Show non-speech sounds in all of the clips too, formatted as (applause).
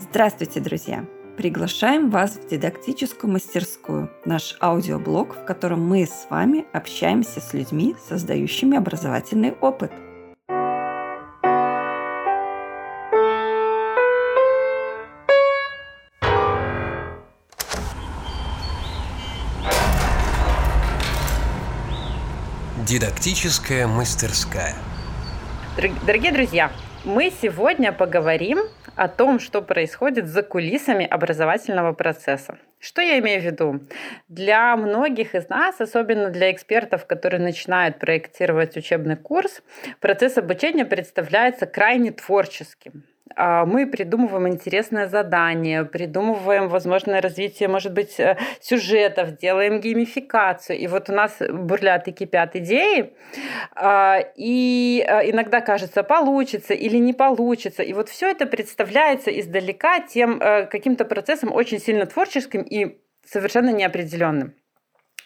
Здравствуйте, друзья! Приглашаем вас в дидактическую мастерскую, наш аудиоблог, в котором мы с вами общаемся с людьми, создающими образовательный опыт. Дидактическая мастерская. Дорогие друзья, мы сегодня поговорим о том, что происходит за кулисами образовательного процесса. Что я имею в виду? Для многих из нас, особенно для экспертов, которые начинают проектировать учебный курс, процесс обучения представляется крайне творческим. А, мы придумываем интересное задание, придумываем возможное развитие, может быть, э, сюжетов, делаем геймификацию. И вот у нас бурлят и кипят идеи, а, и э, иногда кажется, получится или не получится. И вот все это представляется издалека тем э, каким-то процессом очень сильно творческим и совершенно неопределенным.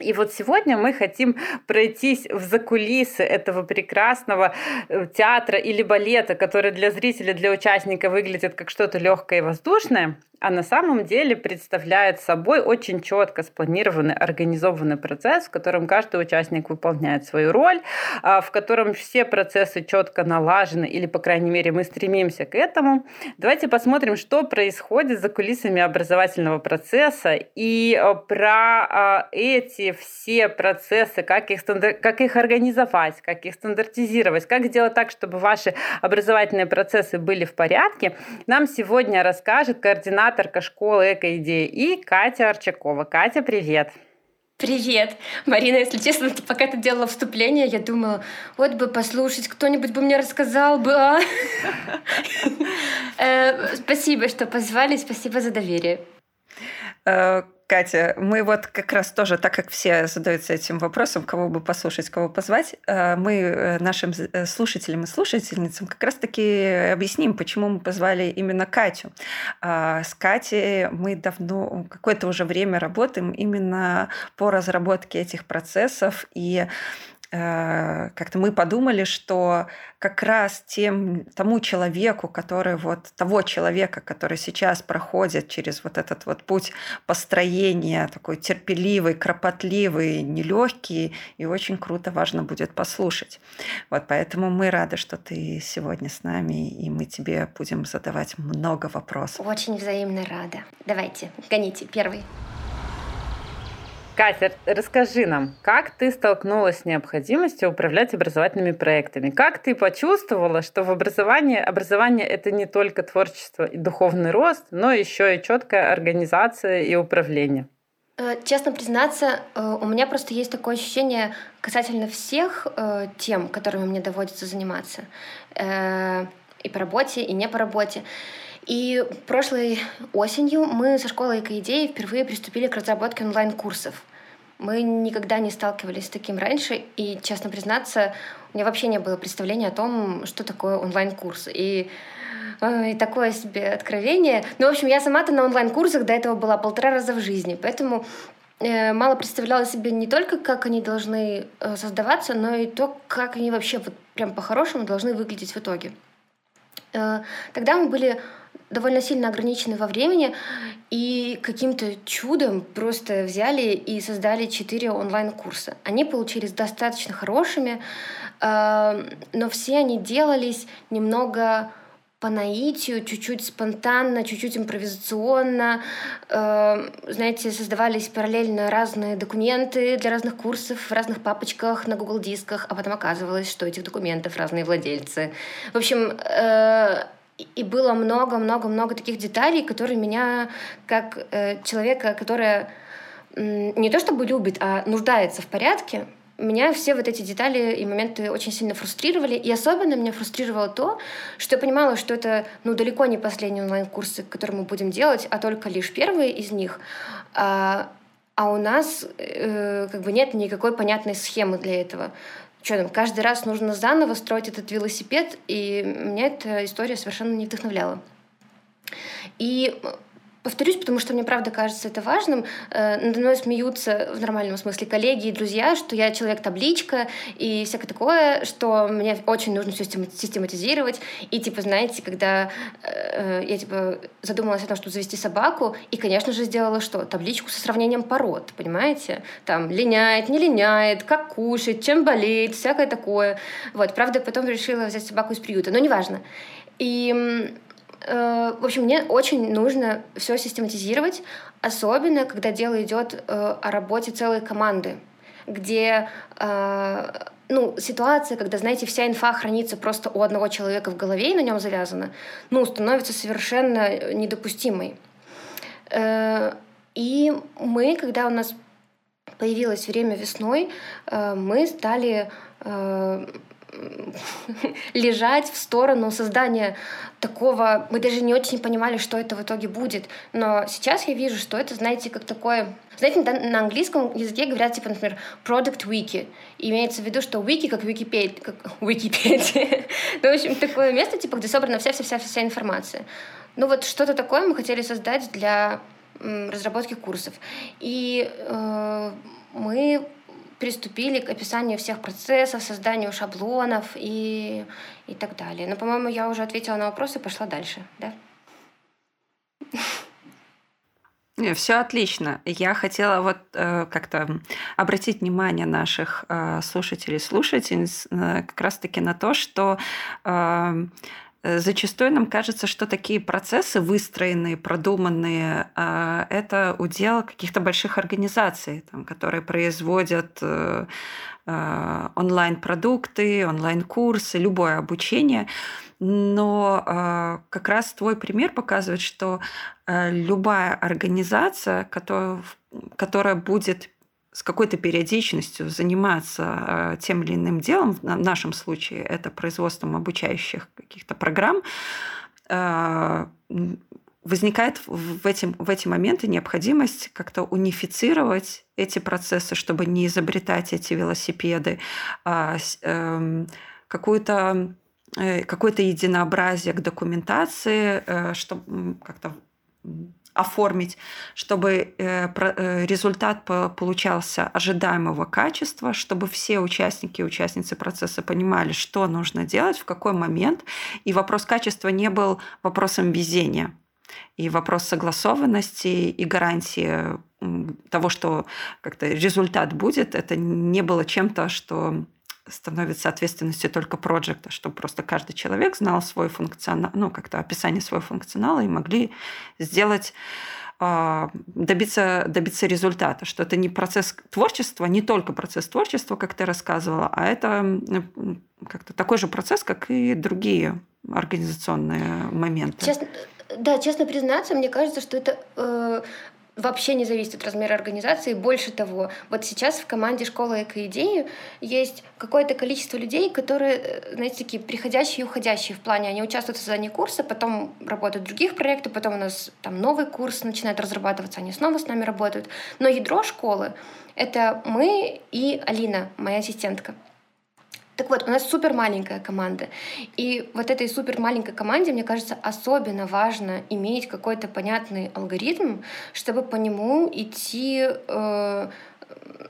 И вот сегодня мы хотим пройтись в закулисы этого прекрасного э, театра или балета, который для зрителя, для участника выглядит как что-то легкое и воздушное, а на самом деле представляет собой очень четко спланированный, организованный процесс, в котором каждый участник выполняет свою роль, а, в котором все процессы четко налажены, или, по крайней мере, мы стремимся к этому. Давайте посмотрим, что происходит за кулисами образовательного процесса и а, про а, все процессы, как их, как их организовать, как их стандартизировать, как сделать так, чтобы ваши образовательные процессы были в порядке, нам сегодня расскажет координатор кураторка школы «Эко-идеи» и Катя Арчакова. Катя, привет! Привет. Марина, если честно, пока ты делала вступление, я думала, вот бы послушать, кто-нибудь бы мне рассказал бы, а? (laughs) Э, спасибо, что позвали, спасибо за доверие. Э, Катя, мы вот как раз тоже, так как все задаются этим вопросом, кого бы послушать, кого позвать, э, мы э, нашим слушателям и слушательницам как раз-таки объясним, почему мы позвали именно Катю. А, с Катей мы давно, какое-то уже время работаем именно по разработке этих процессов и как-то мы подумали, что как раз тем, тому человеку, который вот, того человека, который сейчас проходит через вот этот вот путь построения, такой терпеливый, кропотливый, нелегкий, и очень круто, важно будет послушать. Вот поэтому мы рады, что ты сегодня с нами, и мы тебе будем задавать много вопросов. Очень взаимно рада. Давайте, гоните первый. Катя, расскажи нам, как ты столкнулась с необходимостью управлять образовательными проектами? Как ты почувствовала, что в образовании образование это не только творчество и духовный рост, но еще и четкая организация и управление? Э, честно признаться, э, у меня просто есть такое ощущение касательно всех э, тем, которыми мне доводится заниматься. И по работе, и не по работе. И прошлой осенью мы со школой «Эко-идеи» впервые приступили к разработке онлайн-курсов. Мы никогда не сталкивались с таким раньше, и, честно признаться, у меня вообще не было представления о том, что такое онлайн-курс. И и такое себе откровение. Ну, в общем, я сама-то на онлайн-курсах до этого была полтора раза в жизни, поэтому э, мало представляла себе не только, как они должны э, создаваться, но и то, как они вообще вот прям по-хорошему должны выглядеть в итоге. Э, тогда мы были довольно сильно ограничены во времени, и каким-то чудом просто взяли и создали четыре онлайн-курса. Они получились достаточно хорошими, э, но все они делались немного по наитию, чуть-чуть спонтанно, чуть-чуть импровизационно. Э, знаете, создавались параллельно разные документы для разных курсов в разных папочках на Google дисках, а потом оказывалось, что этих документов разные владельцы. В общем, э, и было много-много-много таких деталей, которые меня, как э, человека, которая э, не то чтобы любит, а нуждается в порядке, меня все вот эти детали и моменты очень сильно фрустрировали. И особенно меня фрустрировало то, что я понимала, что это ну, далеко не последние онлайн-курсы, которые мы будем делать, а только лишь первые из них. А, а у нас э, как бы нет никакой понятной схемы для этого что там, каждый раз нужно заново строить этот велосипед, и меня эта история совершенно не вдохновляла. И повторюсь, потому что мне правда кажется это важным. Э, надо мной смеются в нормальном смысле коллеги и друзья, что я человек-табличка и всякое такое, что мне очень нужно все систематизировать. И, типа, знаете, когда э, я, типа, задумалась о том, чтобы завести собаку, и, конечно же, сделала что? Табличку со сравнением пород, понимаете? Там, линяет, не линяет, как кушает, чем болеет, всякое такое. Вот, правда, потом решила взять собаку из приюта, но неважно. И в общем, мне очень нужно все систематизировать, особенно когда дело идет э, о работе целой команды, где э, ну, ситуация, когда, знаете, вся инфа хранится просто у одного человека в голове и на нем завязана, ну, становится совершенно недопустимой. И мы, когда у нас появилось время весной, мы стали (laughs) лежать в сторону создания такого... Мы даже не очень понимали, что это в итоге будет. Но сейчас я вижу, что это, знаете, как такое... Знаете, на английском языке говорят, типа, например, product wiki. Имеется в виду, что wiki как Wikipedia. Как (laughs) Wikipedia. (laughs) ну, в общем, такое место, типа, где собрана вся-вся-вся информация. Ну вот что-то такое мы хотели создать для разработки курсов. И э, мы приступили к описанию всех процессов, созданию шаблонов и, и так далее. Но, по-моему, я уже ответила на вопрос и пошла дальше, да? Все отлично. Я хотела вот э, как-то обратить внимание наших э, слушателей слушательниц э, как раз-таки на то, что Э, зачастую нам кажется, что такие процессы выстроенные, продуманные, а, это удел каких-то больших организаций, там, которые производят э, э, онлайн-продукты, онлайн-курсы, любое обучение. Но как раз твой пример показывает, что любая организация, которая, которая будет с какой-то периодичностью заниматься э, тем или иным делом, в нашем случае это производством обучающих каких-то программ, э, возникает в эти, в эти моменты необходимость как-то унифицировать эти процессы, чтобы не изобретать эти велосипеды, а эм, какую-то э, какое-то единообразие к документации, чтобы как-то оформить, чтобы э, э, результат получался ожидаемого качества, чтобы все участники и участницы процесса понимали, что нужно делать, в какой момент. И вопрос качества не был вопросом везения. И вопрос согласованности и гарантии того, что как-то результат будет, это не было чем-то, что становится ответственностью только проекта, чтобы просто каждый человек знал свой функционал, ну, как-то описание своего функционала и могли сделать а, добиться, добиться результата, что это не процесс творчества, не только процесс творчества, как ты рассказывала, а это как-то такой же процесс, как и другие организационные моменты. Честно, да, честно признаться, мне кажется, что это э, вообще не зависит от размера организации. Больше того, вот сейчас в команде школы «Экоидеи» есть какое-то количество людей, которые, э, знаете, такие приходящие и уходящие в плане. Они участвуют в создании курса, потом работают в других проектах, потом у нас там новый курс начинает разрабатываться, они снова с нами работают. Но ядро школы — это мы и Алина, моя ассистентка. Так вот, у нас супер маленькая команда. И вот этой супер маленькой команде, мне кажется, особенно важно иметь какой-то понятный алгоритм, чтобы по нему идти э,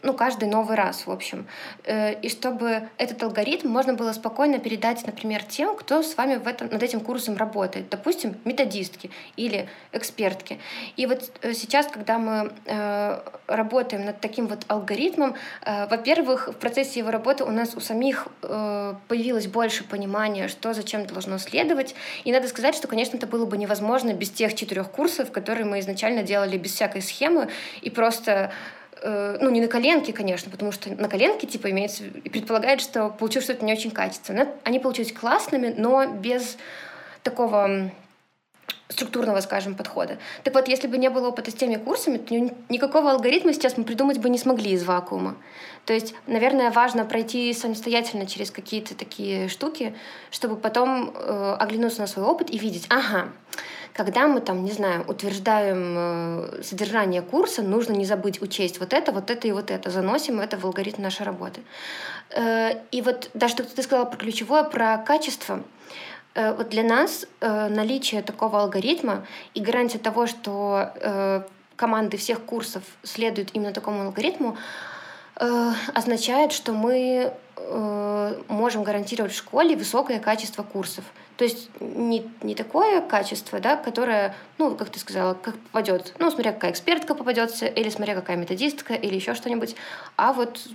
ну, каждый новый раз, в общем. Э, и чтобы этот алгоритм можно было спокойно передать, например, тем, кто с вами в этом, над этим курсом работает. Допустим, методистки или экспертки. И вот э, сейчас, когда мы э, работаем над таким вот алгоритмом, во-первых, в процессе его работы у нас у самих появилось больше понимания, что зачем должно следовать. И надо сказать, что, конечно, это было бы невозможно без тех четырех курсов, которые мы изначально делали без всякой схемы и просто Э, ну, не на коленке, конечно, потому что на коленке, типа, имеется и предполагает, что получилось что-то не очень качественное. Они получились классными, но без такого структурного, скажем, подхода. Так вот, если бы не было опыта с теми курсами, то никакого алгоритма сейчас мы придумать бы не смогли из вакуума. То есть, наверное, важно пройти самостоятельно через какие-то такие штуки, чтобы потом э, оглянуться на свой опыт и видеть, ага, когда мы там, не знаю, утверждаем э, содержание курса, нужно не забыть учесть вот это, вот это и вот это. Заносим это в алгоритм нашей работы. Э, и вот даже что ты сказала про ключевое, про качество. Э, вот для нас наличие такого алгоритма и гарантия того, что команды всех курсов следуют именно такому алгоритму, означает, что мы можем гарантировать в школе высокое качество курсов. То есть не, не такое качество, да, которое, ну, как ты сказала, как попадет, ну, смотря какая экспертка попадется, или смотря какая методистка, или еще что-нибудь, а вот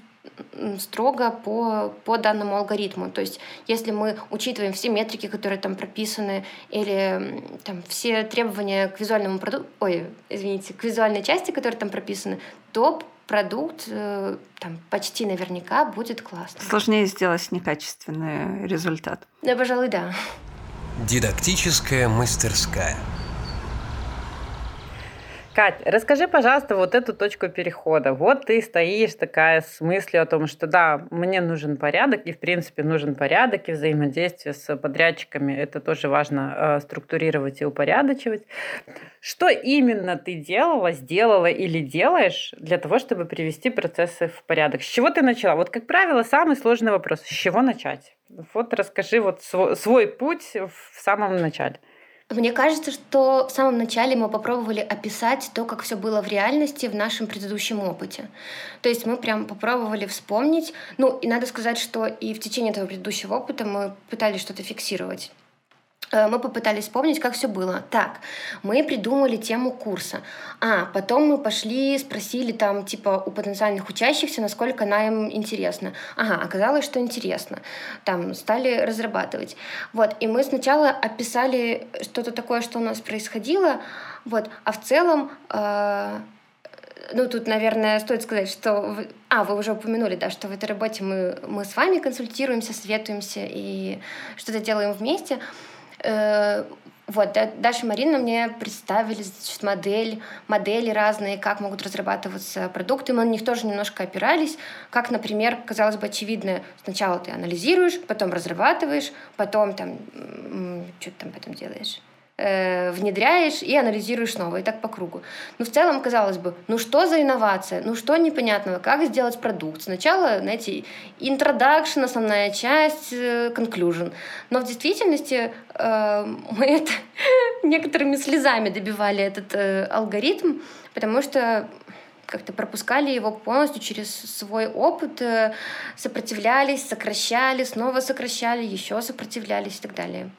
строго по, по данному алгоритму. То есть если мы учитываем все метрики, которые там прописаны, или там, все требования к визуальному продукту, ой, извините, к визуальной части, которые там прописаны, то продукт э, там почти наверняка будет классный. Сложнее сделать некачественный результат. Да, пожалуй, да. Дидактическая мастерская. Кать, расскажи, пожалуйста, вот эту точку перехода. Вот ты стоишь такая с мыслью о том, что да, мне нужен порядок, и в принципе нужен порядок, и взаимодействие с подрядчиками. Это тоже важно э, структурировать и упорядочивать. Что именно ты делала, сделала или делаешь для того, чтобы привести процессы в порядок? С чего ты начала? Вот, как правило, самый сложный вопрос. С чего начать? Вот расскажи вот свой, свой путь в самом начале. Мне кажется, что в самом начале мы попробовали описать то, как все было в реальности в нашем предыдущем опыте. То есть мы прям попробовали вспомнить. Ну, и надо сказать, что и в течение этого предыдущего опыта мы пытались что-то фиксировать. Э, мы попытались вспомнить, как все было. Так, мы придумали тему курса. А, потом мы пошли, спросили там, типа, у потенциальных учащихся, насколько она им интересна. Ага, оказалось, что интересно. Там, стали разрабатывать. Вот, и мы сначала описали что-то такое, что у нас происходило, вот, а в целом... Э ну, тут, наверное, стоит сказать, что... А, вы уже упомянули, да, что в этой работе мы, мы с вами консультируемся, советуемся и что-то делаем вместе. Э, вот, Даша и Марина мне представили значит, модель, модели разные, как могут разрабатываться продукты. Мы на них тоже немножко опирались. Как, например, казалось бы, очевидно, сначала ты анализируешь, потом разрабатываешь, потом там, что ты там потом делаешь? Э, внедряешь и анализируешь снова, и так по кругу. Но в целом, казалось бы, ну что за инновация, ну что непонятного, как сделать продукт? Сначала, знаете, introduction, основная часть, э, conclusion. Но в действительности э, мы это (laughs) некоторыми слезами добивали этот э, алгоритм, потому что как-то пропускали его полностью через свой опыт, э, сопротивлялись, сокращали, снова сокращали, еще сопротивлялись и так далее.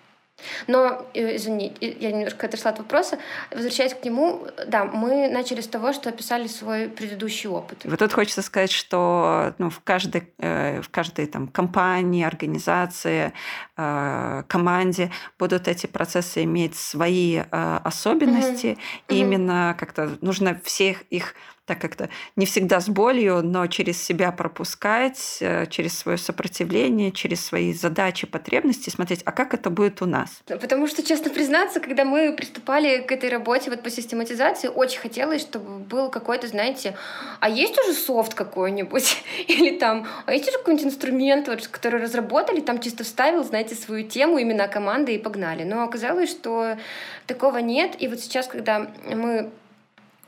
Но, э, извини, я немножко отошла от вопроса. Возвращаясь к нему, да, мы начали с того, что описали свой предыдущий опыт. Вот тут хочется сказать, что ну, в, каждой, э, в каждой там, компании, организации, э, команде будут эти процессы иметь свои особенности. Угу. именно как-то нужно всех их так как-то не всегда с болью, но через себя пропускать, э, через свое сопротивление, через свои задачи, потребности, смотреть, а как это будет у нас. Потому что, честно признаться, когда мы приступали к этой работе вот по систематизации, очень хотелось, чтобы был какой-то, знаете, а есть уже софт какой-нибудь? (laughs) Или там, а есть уже какой-нибудь инструмент, вот, который разработали, там чисто вставил, знаете, свою тему, имена команды и погнали. Но оказалось, что такого нет. И вот сейчас, когда мы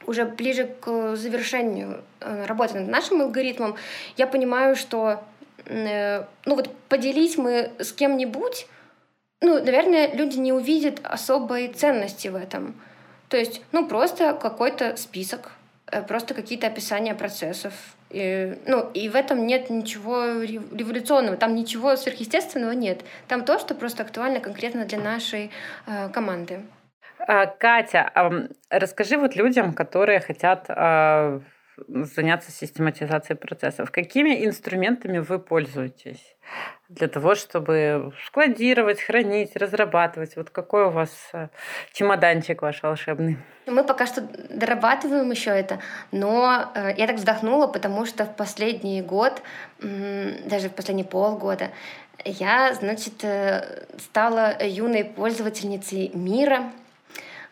уже ближе к завершению э, работы над нашим алгоритмом, я понимаю, что э, ну вот поделить мы с кем-нибудь, ну, наверное, люди не увидят особой ценности в этом. То есть, ну, просто какой-то список, э, просто какие-то описания процессов. И, ну, и в этом нет ничего революционного, там ничего сверхъестественного нет. Там то, что просто актуально конкретно для нашей э, команды. А, Катя, расскажи вот людям, которые хотят а, заняться систематизацией процессов, какими инструментами вы пользуетесь для того, чтобы складировать, хранить, разрабатывать? Вот какой у вас чемоданчик ваш волшебный? Мы пока что дорабатываем еще это, но э, я так вздохнула, потому что в последний год, даже в последние полгода, я, значит, э, стала юной пользовательницей мира,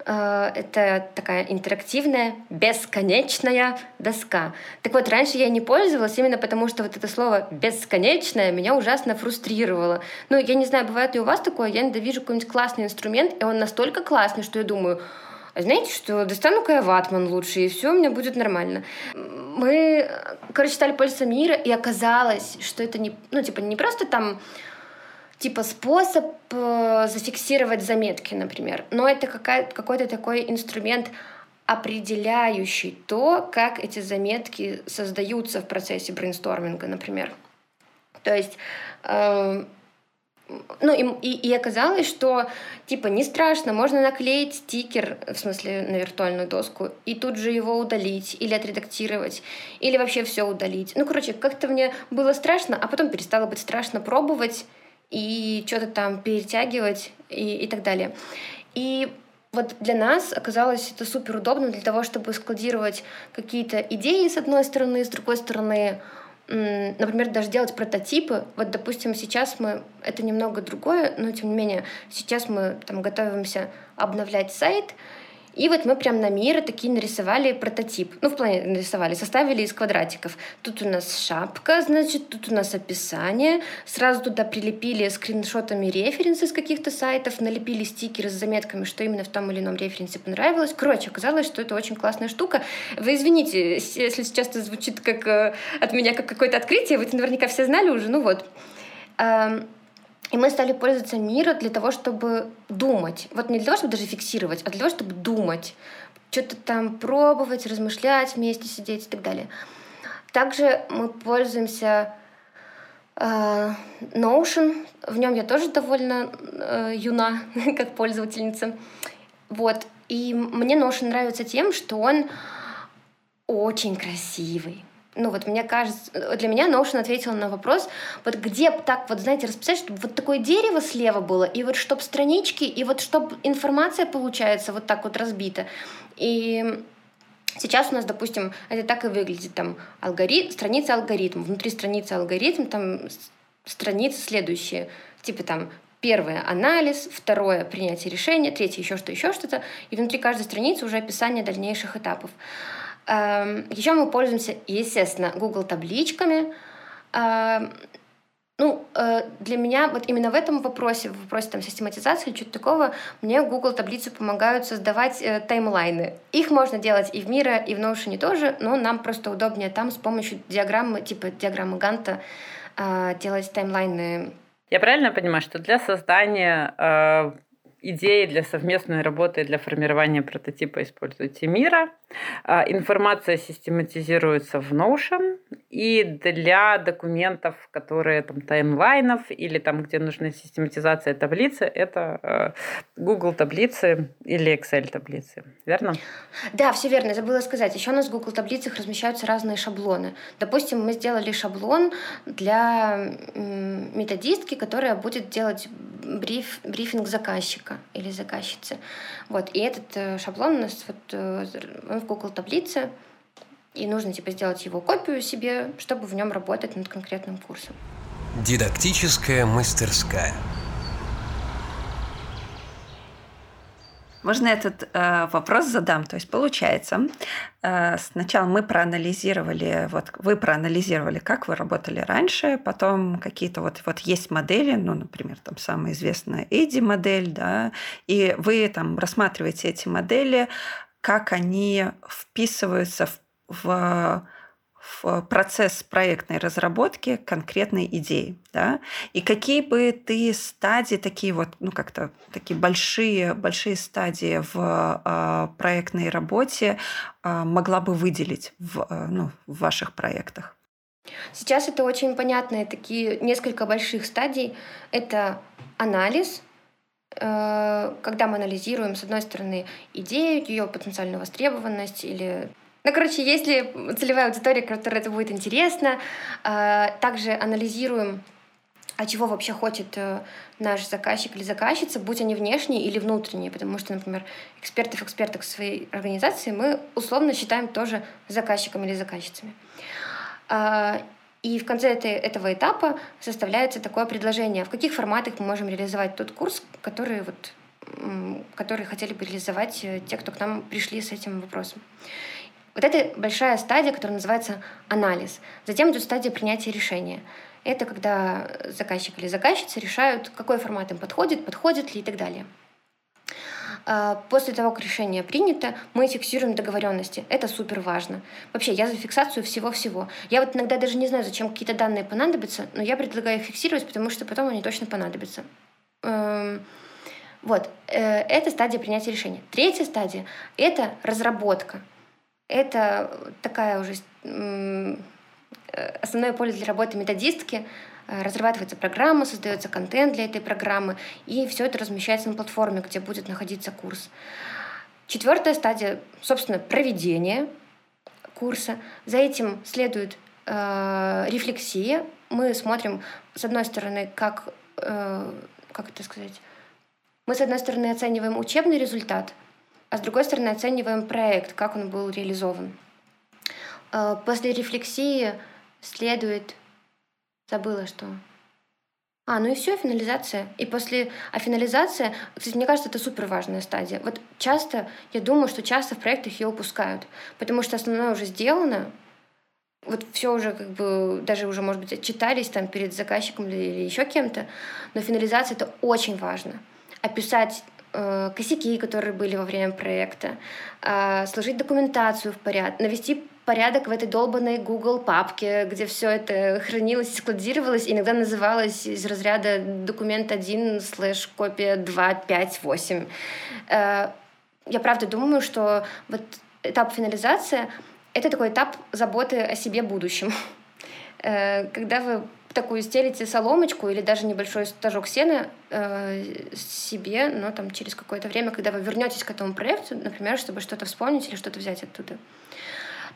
это такая интерактивная, бесконечная доска. Так вот, раньше я не пользовалась именно потому, что вот это слово «бесконечное» меня ужасно фрустрировало. Ну, я не знаю, бывает ли у вас такое, я иногда вижу какой-нибудь классный инструмент, и он настолько классный, что я думаю, а знаете что, достану-ка я ватман лучше, и все у меня будет нормально. Мы, короче, стали пользоваться мира, и оказалось, что это не, ну, типа, не просто там типа способ э, зафиксировать заметки, например. Но это какой-то такой инструмент, определяющий то, как эти заметки создаются в процессе брейнсторминга, например. То есть э, ну и, и, и оказалось, что типа не страшно, можно наклеить стикер, в смысле на виртуальную доску, и тут же его удалить, или отредактировать, или вообще все удалить. Ну, короче, как-то мне было страшно, а потом перестало быть страшно пробовать и что-то там перетягивать и, и так далее. И вот для нас оказалось это супер удобно для того, чтобы складировать какие-то идеи с одной стороны, с другой стороны например, даже делать прототипы. Вот, допустим, сейчас мы, это немного другое, но тем не менее, сейчас мы там готовимся обновлять сайт, и вот мы прям на мир такие нарисовали прототип. Ну, в плане нарисовали, составили из квадратиков. Тут у нас шапка, значит, тут у нас описание. Сразу туда прилепили скриншотами референсы с каких-то сайтов, налепили стикеры с заметками, что именно в том или ином референсе понравилось. Короче, оказалось, что это очень классная штука. Вы извините, если сейчас это звучит как э, от меня как какое-то открытие, вы это наверняка все знали уже, ну вот. И мы стали пользоваться мира для того, чтобы думать. Вот не для того, чтобы даже фиксировать, а для того, чтобы думать. Что-то там пробовать, размышлять вместе, сидеть и так далее. Также мы пользуемся э, Notion. В нем я тоже довольно э, юна, (laughs) как пользовательница. Вот. И мне Notion нравится тем, что он очень красивый ну вот мне кажется, для меня Notion ответила на вопрос, вот где так вот, знаете, расписать, чтобы вот такое дерево слева было, и вот чтобы странички, и вот чтобы информация получается вот так вот разбита. И Сейчас у нас, допустим, это так и выглядит, там алгоритм, страница алгоритм, внутри страницы алгоритм, там страницы следующие, типа там Первое — анализ, второе — принятие решения, третье — еще что, еще что-то. И внутри каждой страницы уже описание дальнейших этапов. Эм, Еще мы пользуемся, естественно, Google табличками. Эм, ну, э, для меня вот именно в этом вопросе, в вопросе там, систематизации или чего-то такого, мне Google таблицы помогают создавать э, таймлайны. Их можно делать и в Мира, и в Notion тоже, но нам просто удобнее там с помощью диаграммы, типа диаграммы Ганта, э, делать таймлайны. Я правильно понимаю, что для создания э, идеи для совместной работы, для формирования прототипа используйте Мира. А, информация систематизируется в Notion, и для документов, которые там таймлайнов или там, где нужна систематизация таблицы, это а, Google таблицы или Excel таблицы, верно? Да, все верно. Забыла сказать. Еще у нас в Google таблицах размещаются разные шаблоны. Допустим, мы сделали шаблон для методистки, которая будет делать бриф, брифинг заказчика или заказчицы. Вот. И этот э, шаблон у нас вот, э, в Google таблице, и нужно типа сделать его копию себе, чтобы в нем работать над конкретным курсом. Дидактическая мастерская. Можно этот э, вопрос задам? То есть получается, э, сначала мы проанализировали, вот вы проанализировали, как вы работали раньше, потом какие-то вот вот есть модели, ну, например, там самая известная Эдди модель, да, и вы там рассматриваете эти модели, как они вписываются в, в, в процесс проектной разработки конкретной идеи. Да? И какие бы ты стадии, такие вот, ну как-то такие большие, большие стадии в э, проектной работе э, могла бы выделить в, э, ну, в ваших проектах? Сейчас это очень понятные такие несколько больших стадий. Это анализ, когда мы анализируем, с одной стороны, идею, ее потенциальную востребованность или ну, короче, если целевая аудитория, которой это будет интересно, э, также анализируем, а чего вообще хочет э, наш заказчик или заказчица, будь они внешние или внутренние, потому что, например, экспертов, эксперток своей организации мы условно считаем тоже заказчиками или заказчицами. И в конце этой, этого этапа составляется такое предложение, в каких форматах мы можем реализовать тот курс, который, вот, который хотели бы реализовать э, те, кто к нам пришли с этим вопросом. Вот это большая стадия, которая называется анализ. Затем идет стадия принятия решения. Это когда заказчик или заказчица решают, какой формат им подходит, подходит ли и так далее. А, после того, как решение принято, мы фиксируем договоренности. Это супер важно. Вообще, я за фиксацию всего-всего. Я вот иногда даже не знаю, зачем какие-то данные понадобятся, но я предлагаю их фиксировать, потому что потом они точно понадобятся. Эм, вот, э, это стадия принятия решения. Третья стадия — это разработка. Это такая уже э, основное поле для работы методистки — разрабатывается программа, создается контент для этой программы, и все это размещается на платформе, где будет находиться курс. Четвертая стадия, собственно, проведение курса. За этим следует э, рефлексия. Мы смотрим, с одной стороны, как, э, как это сказать, мы, с одной стороны, оцениваем учебный результат, а с другой стороны, оцениваем проект, как он был реализован. Э, после рефлексии следует Забыла, что. А, ну и все, финализация. И после... А финализация, кстати, мне кажется, это супер важная стадия. Вот часто, я думаю, что часто в проектах ее упускают, потому что основное уже сделано, вот все уже как бы даже уже, может быть, отчитались там перед заказчиком или, еще кем-то, но финализация это очень важно. Описать э, косяки, которые были во время проекта, э, сложить документацию в порядок, навести порядок в этой долбанной Google папке, где все это хранилось складировалось, иногда называлось из разряда документ 1 слэш копия 2, 5, 8. Я правда думаю, что вот этап финализации — это такой этап заботы о себе будущем. Э, когда вы такую стелите соломочку или даже небольшой стажок сена э, себе, но там через какое-то время, когда вы вернетесь к этому проекту, например, чтобы что-то вспомнить или что-то взять оттуда.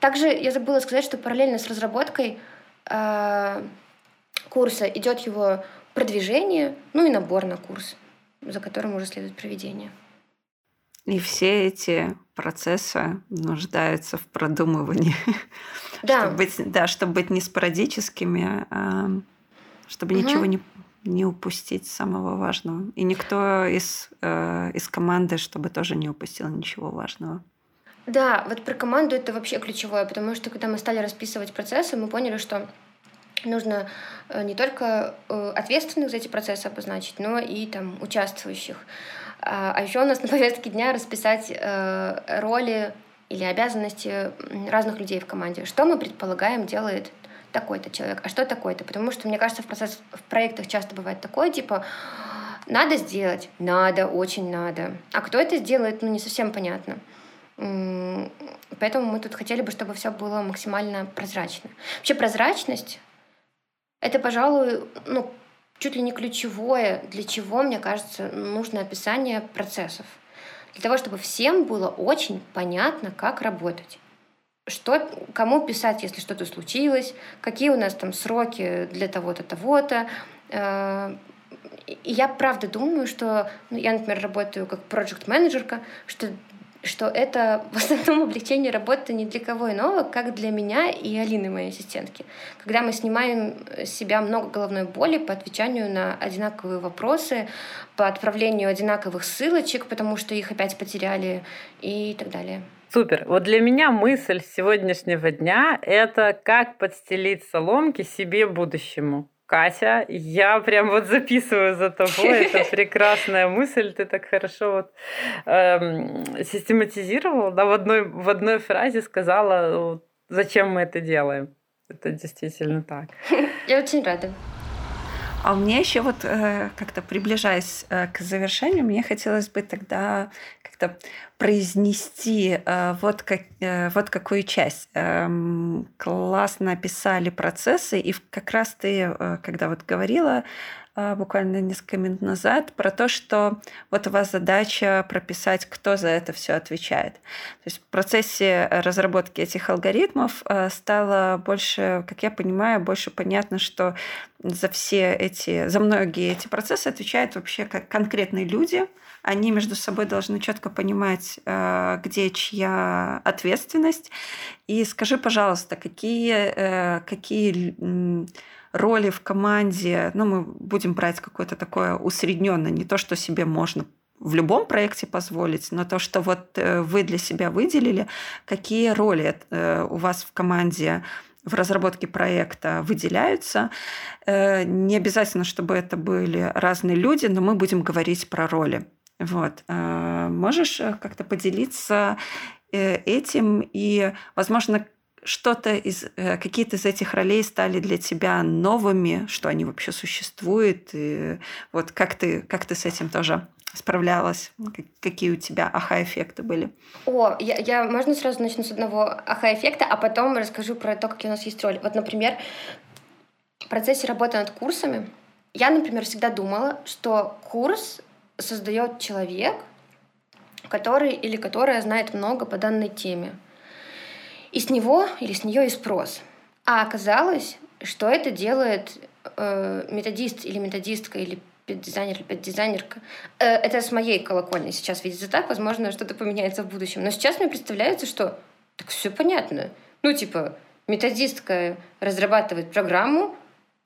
Также я забыла сказать, что параллельно с разработкой э, курса идет его продвижение, ну и набор на курс, за которым уже следует проведение. И все эти процессы нуждаются в продумывании. (laughs) Да. чтобы быть, да, чтобы быть не спорадическими, а чтобы угу. ничего не, не упустить самого важного. И никто из, э, из команды, чтобы тоже не упустил ничего важного. Да, вот про команду это вообще ключевое, потому что когда мы стали расписывать процессы, мы поняли, что нужно э, не только э, ответственных за эти процессы обозначить, но и там участвующих. А, а еще у нас на повестке дня расписать э, роли или обязанности разных людей в команде. Что мы предполагаем делает такой-то человек, а что такой-то? Потому что, мне кажется, в, процесс, в проектах часто бывает такое, типа, надо сделать, надо, очень надо. А кто это сделает, ну, не совсем понятно. Поэтому мы тут хотели бы, чтобы все было максимально прозрачно. Вообще прозрачность — это, пожалуй, ну, чуть ли не ключевое, для чего, мне кажется, нужно описание процессов. Для того, чтобы всем было очень понятно, как работать. Что, кому писать, если что-то случилось, какие у нас там сроки для того-то, того-то. Э, и я правда думаю, что ну, я, например, работаю как проект-менеджерка, что что это в основном облегчение работы не для кого иного, как для меня и Алины, моей ассистентки. Когда мы снимаем с себя много головной боли по отвечанию на одинаковые вопросы, по отправлению одинаковых ссылочек, потому что их опять потеряли и так далее. Супер. Вот для меня мысль сегодняшнего дня — это как подстелить соломки себе будущему. Катя, я прям вот записываю за тобой. Это (laughs) прекрасная мысль. Ты так хорошо вот эм, систематизировала, да, в одной, в одной фразе сказала, зачем мы это делаем. Это действительно так. (laughs) Я очень рада. А у меня еще вот э, как-то приближаясь э, к завершению, мне хотелось бы тогда как-то произнести э, вот, как, вот какую часть. Эм, классно описали процессы, и как раз ты, когда вот говорила буквально несколько минут назад про то, что вот у вас задача прописать, кто за это все отвечает. То есть в процессе разработки этих алгоритмов стало больше, как я понимаю, больше понятно, что за все эти, за многие эти процессы отвечают вообще как конкретные люди. Они между собой должны четко понимать, а, где чья ответственность. И скажи, пожалуйста, какие, э, какие роли в команде, ну, мы будем брать какое-то такое усредненное, не то, что себе можно в любом проекте позволить, но то, что вот э, вы для себя выделили, какие роли э, у вас в команде в разработке проекта выделяются. Э, не обязательно, чтобы это были разные люди, но мы будем говорить про роли. Вот. Можешь как-то поделиться этим и, возможно, что-то из какие-то из этих ролей стали для тебя новыми, что они вообще существуют, и вот как ты как ты с этим тоже справлялась? Какие у тебя аха-эффекты были? О, я, я можно сразу начну с одного аха-эффекта, а потом расскажу про то, какие у нас есть роли. Вот, например, в процессе работы над курсами я, например, всегда думала, что курс создает человек, который или которая знает много по данной теме. И с него или с нее и спрос. А оказалось, что это делает э, методист или методистка или дизайнер или дизайнерка. Э, это с моей колокольни сейчас видится так, возможно, что-то поменяется в будущем. Но сейчас мне представляется, что так все понятно. Ну, типа, методистка разрабатывает программу,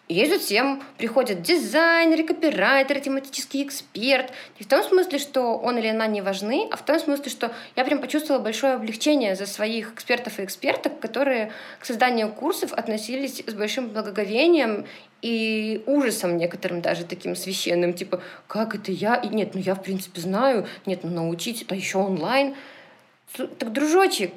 есть затем приходят дизайнеры, копирайтеры, тематический эксперт. Не в том смысле, что он или она не важны, а в том смысле, что я прям почувствовала большое облегчение за своих экспертов и эксперток, которые к созданию курсов относились с большим благоговением и ужасом некоторым даже таким священным, типа, как это я? И нет, ну я в принципе знаю, нет, ну научить, это еще онлайн. Так, дружочек,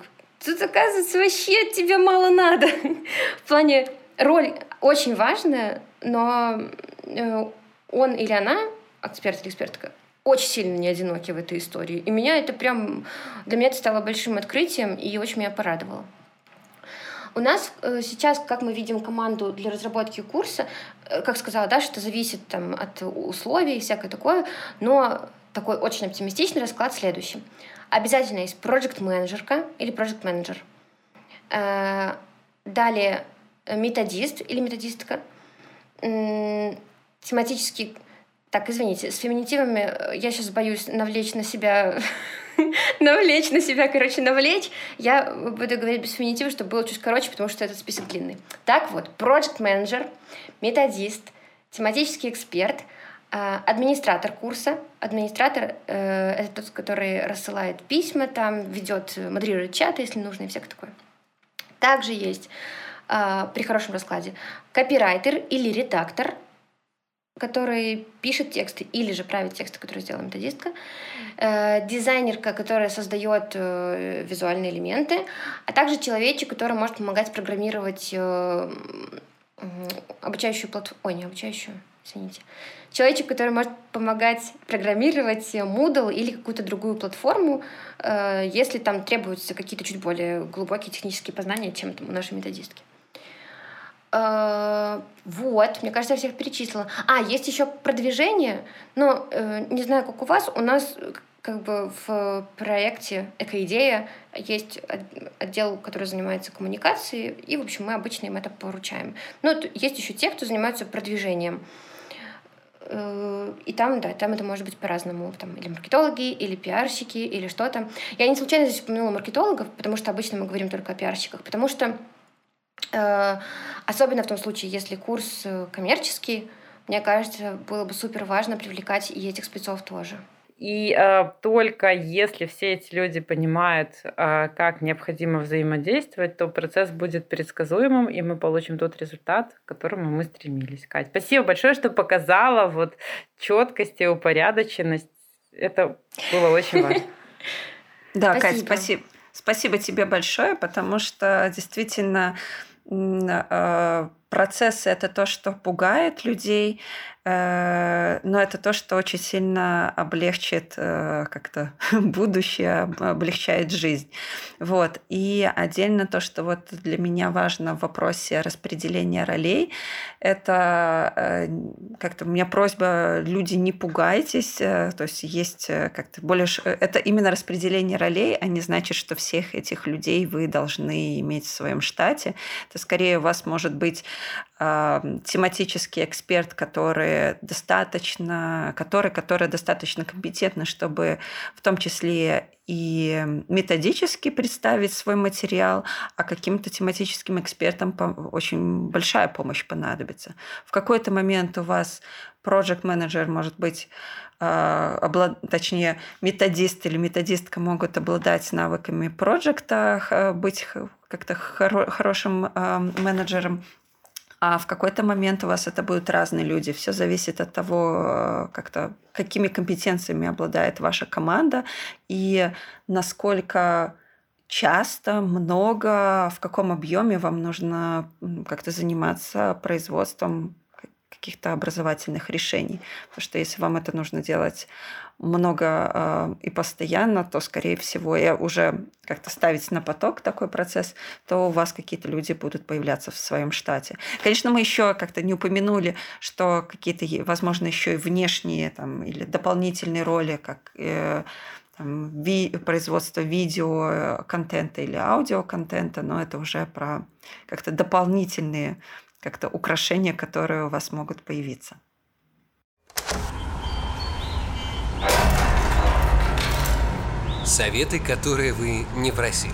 тут оказывается вообще тебе мало надо. (laughs) В плане роль очень важная, но э, он или она, эксперт или экспертка, очень сильно не одиноки в этой истории. И меня это прям... Для меня это стало большим открытием и очень меня порадовало. У нас э, сейчас, как мы видим команду для разработки курса, э, как сказала Даша, это зависит там, от условий и всякое такое, но такой очень оптимистичный расклад следующий. Обязательно есть проект-менеджерка или проект-менеджер. Далее методист или методистка, тематический так, извините, с феминитивами э, я сейчас боюсь навлечь на себя, (laughs) навлечь на себя, короче, навлечь. Я буду говорить без феминитива, чтобы было чуть короче, потому что этот список длинный. Так вот, project менеджер методист, тематический эксперт, э, администратор курса. Администратор э, — это тот, который рассылает письма, там ведет, модерирует чаты, если нужно, и всякое такое. Также есть при хорошем раскладе. Копирайтер или редактор, который пишет тексты или же правит тексты, которые сделала методистка, э, дизайнерка, которая создает э, визуальные элементы, а также человечек, который может помогать программировать э, обучающую платформу, ой, не обучающую, извините, человечек, который может помогать программировать Moodle или какую-то другую платформу, если там требуются какие-то чуть более глубокие технические познания, чем там у нашей методистки. Uh, вот, мне кажется, я всех перечислила. А, есть еще продвижение, но э, не знаю, как у вас, у нас как бы в проекте «Экоидея» есть отдел, который занимается коммуникацией, и, в общем, мы обычно им это поручаем. Но есть еще те, кто занимаются продвижением. Э, и там, да, там это может быть по-разному. Там или маркетологи, или пиарщики, или что-то. Я не случайно здесь упомянула маркетологов, потому что обычно мы говорим только о пиарщиках, потому что Э, особенно в том случае, если курс э, коммерческий, мне кажется, было бы супер важно привлекать и этих спецов тоже. И э, только если все эти люди понимают, э, как необходимо взаимодействовать, то процесс будет предсказуемым, и мы получим тот результат, к которому мы стремились. Кать, спасибо большое, что показала вот четкость и упорядоченность. Это было очень важно. (laughs) Да, Кать, спасибо. Спасибо тебе большое, потому что действительно э, процессы это то, что пугает людей, Э, но это то, что очень сильно облегчит э, как-то (laughs) будущее, облегчает жизнь. Вот. И отдельно то, что вот для меня важно в вопросе распределения ролей, это э, как-то у меня просьба, люди, не пугайтесь, то есть есть как-то более... Это именно распределение ролей, а не значит, что всех этих людей вы должны иметь в своем штате. Это скорее у вас может быть тематический эксперт, который достаточно, который, который достаточно компетентны, чтобы в том числе и методически представить свой материал, а каким-то тематическим экспертам очень большая помощь понадобится. В какой-то момент у вас project менеджер может быть а, облад... точнее, методист или методистка могут обладать навыками проекта, быть как-то хоро... хорошим менеджером, а в какой-то момент у вас это будут разные люди. Все зависит от того, как-то, какими компетенциями обладает ваша команда и насколько часто, много, в каком объеме вам нужно как-то заниматься производством каких-то образовательных решений. Потому что если вам это нужно делать много э, и постоянно, то, скорее всего, и уже как-то ставить на поток такой процесс, то у вас какие-то люди будут появляться в своем штате. Конечно, мы еще как-то не упомянули, что какие-то, возможно, еще и внешние там, или дополнительные роли, как э, там, ви, производство видео контента или аудио контента, но это уже про как-то дополнительные как-то украшения, которые у вас могут появиться. Советы, которые вы не просили.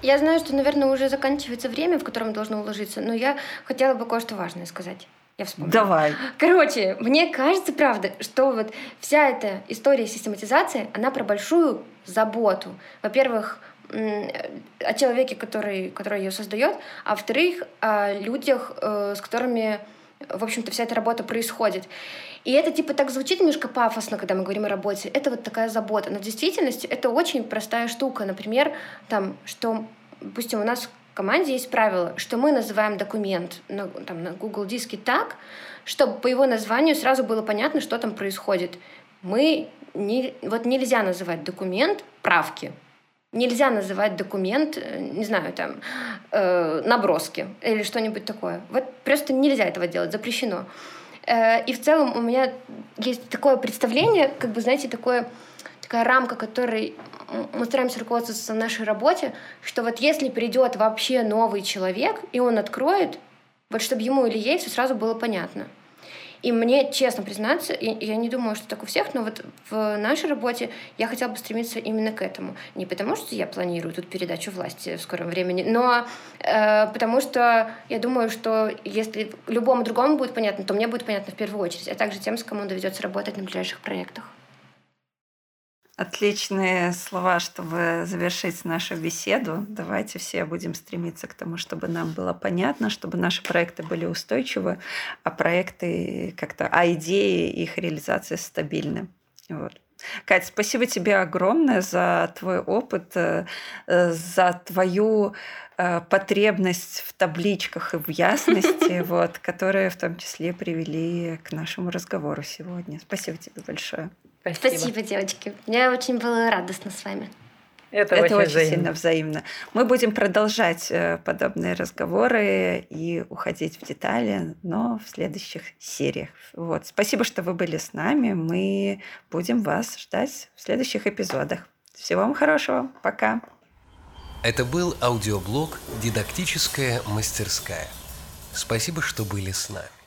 Я знаю, что, наверное, уже заканчивается время, в котором должно уложиться, но я хотела бы кое-что важное сказать. Я вспомнила. Давай. Короче, мне кажется, правда, что вот вся эта история систематизации, она про большую заботу. Во-первых, о человеке, который, который ее создает, а во-вторых, о людях, э, с которыми, в общем-то, вся эта работа происходит. И это типа так звучит немножко пафосно, когда мы говорим о работе. Это вот такая забота. Но в действительности это очень простая штука. Например, там, что, допустим, у нас в команде есть правило, что мы называем документ на, там, на Google диске так, чтобы по его названию сразу было понятно, что там происходит. Мы не, вот нельзя называть документ правки. Нельзя называть документ, э, не знаю, там, э, наброски или что-нибудь такое. Вот просто нельзя этого делать, запрещено. Э, и в целом у меня есть такое представление, как бы, знаете, такое, такая рамка, которой мы стараемся руководствоваться в нашей работе, что вот если придет вообще новый человек, и он откроет, вот чтобы ему или ей все сразу было понятно. И мне, честно признаться, и я не думаю, что так у всех, но вот в нашей работе я хотела бы стремиться именно к этому. Не потому, что я планирую тут передачу власти в скором времени, но э, потому что я думаю, что если любому другому будет понятно, то мне будет понятно в первую очередь, а также тем, с кому доведется работать на ближайших проектах. Отличные слова, чтобы завершить нашу беседу. Давайте все будем стремиться к тому, чтобы нам было понятно, чтобы наши проекты были устойчивы, а проекты как-то, а идеи их реализации стабильны. Вот. Катя, спасибо тебе огромное за твой опыт, э, за твою э, потребность в табличках и в ясности, (laughs) вот, которые в том числе привели к нашему разговору сегодня. Спасибо тебе большое. Спасибо. Спасибо, девочки. Мне очень было радостно с вами. Это, Это очень, очень взаимно. сильно взаимно. Мы будем продолжать э, подобные разговоры и уходить в детали, но в следующих сериях. Вот. Спасибо, что вы были с нами. Мы будем вас ждать в следующих эпизодах. Всего вам хорошего. Пока. Это был аудиоблог «Дидактическая мастерская». Спасибо, что были с нами.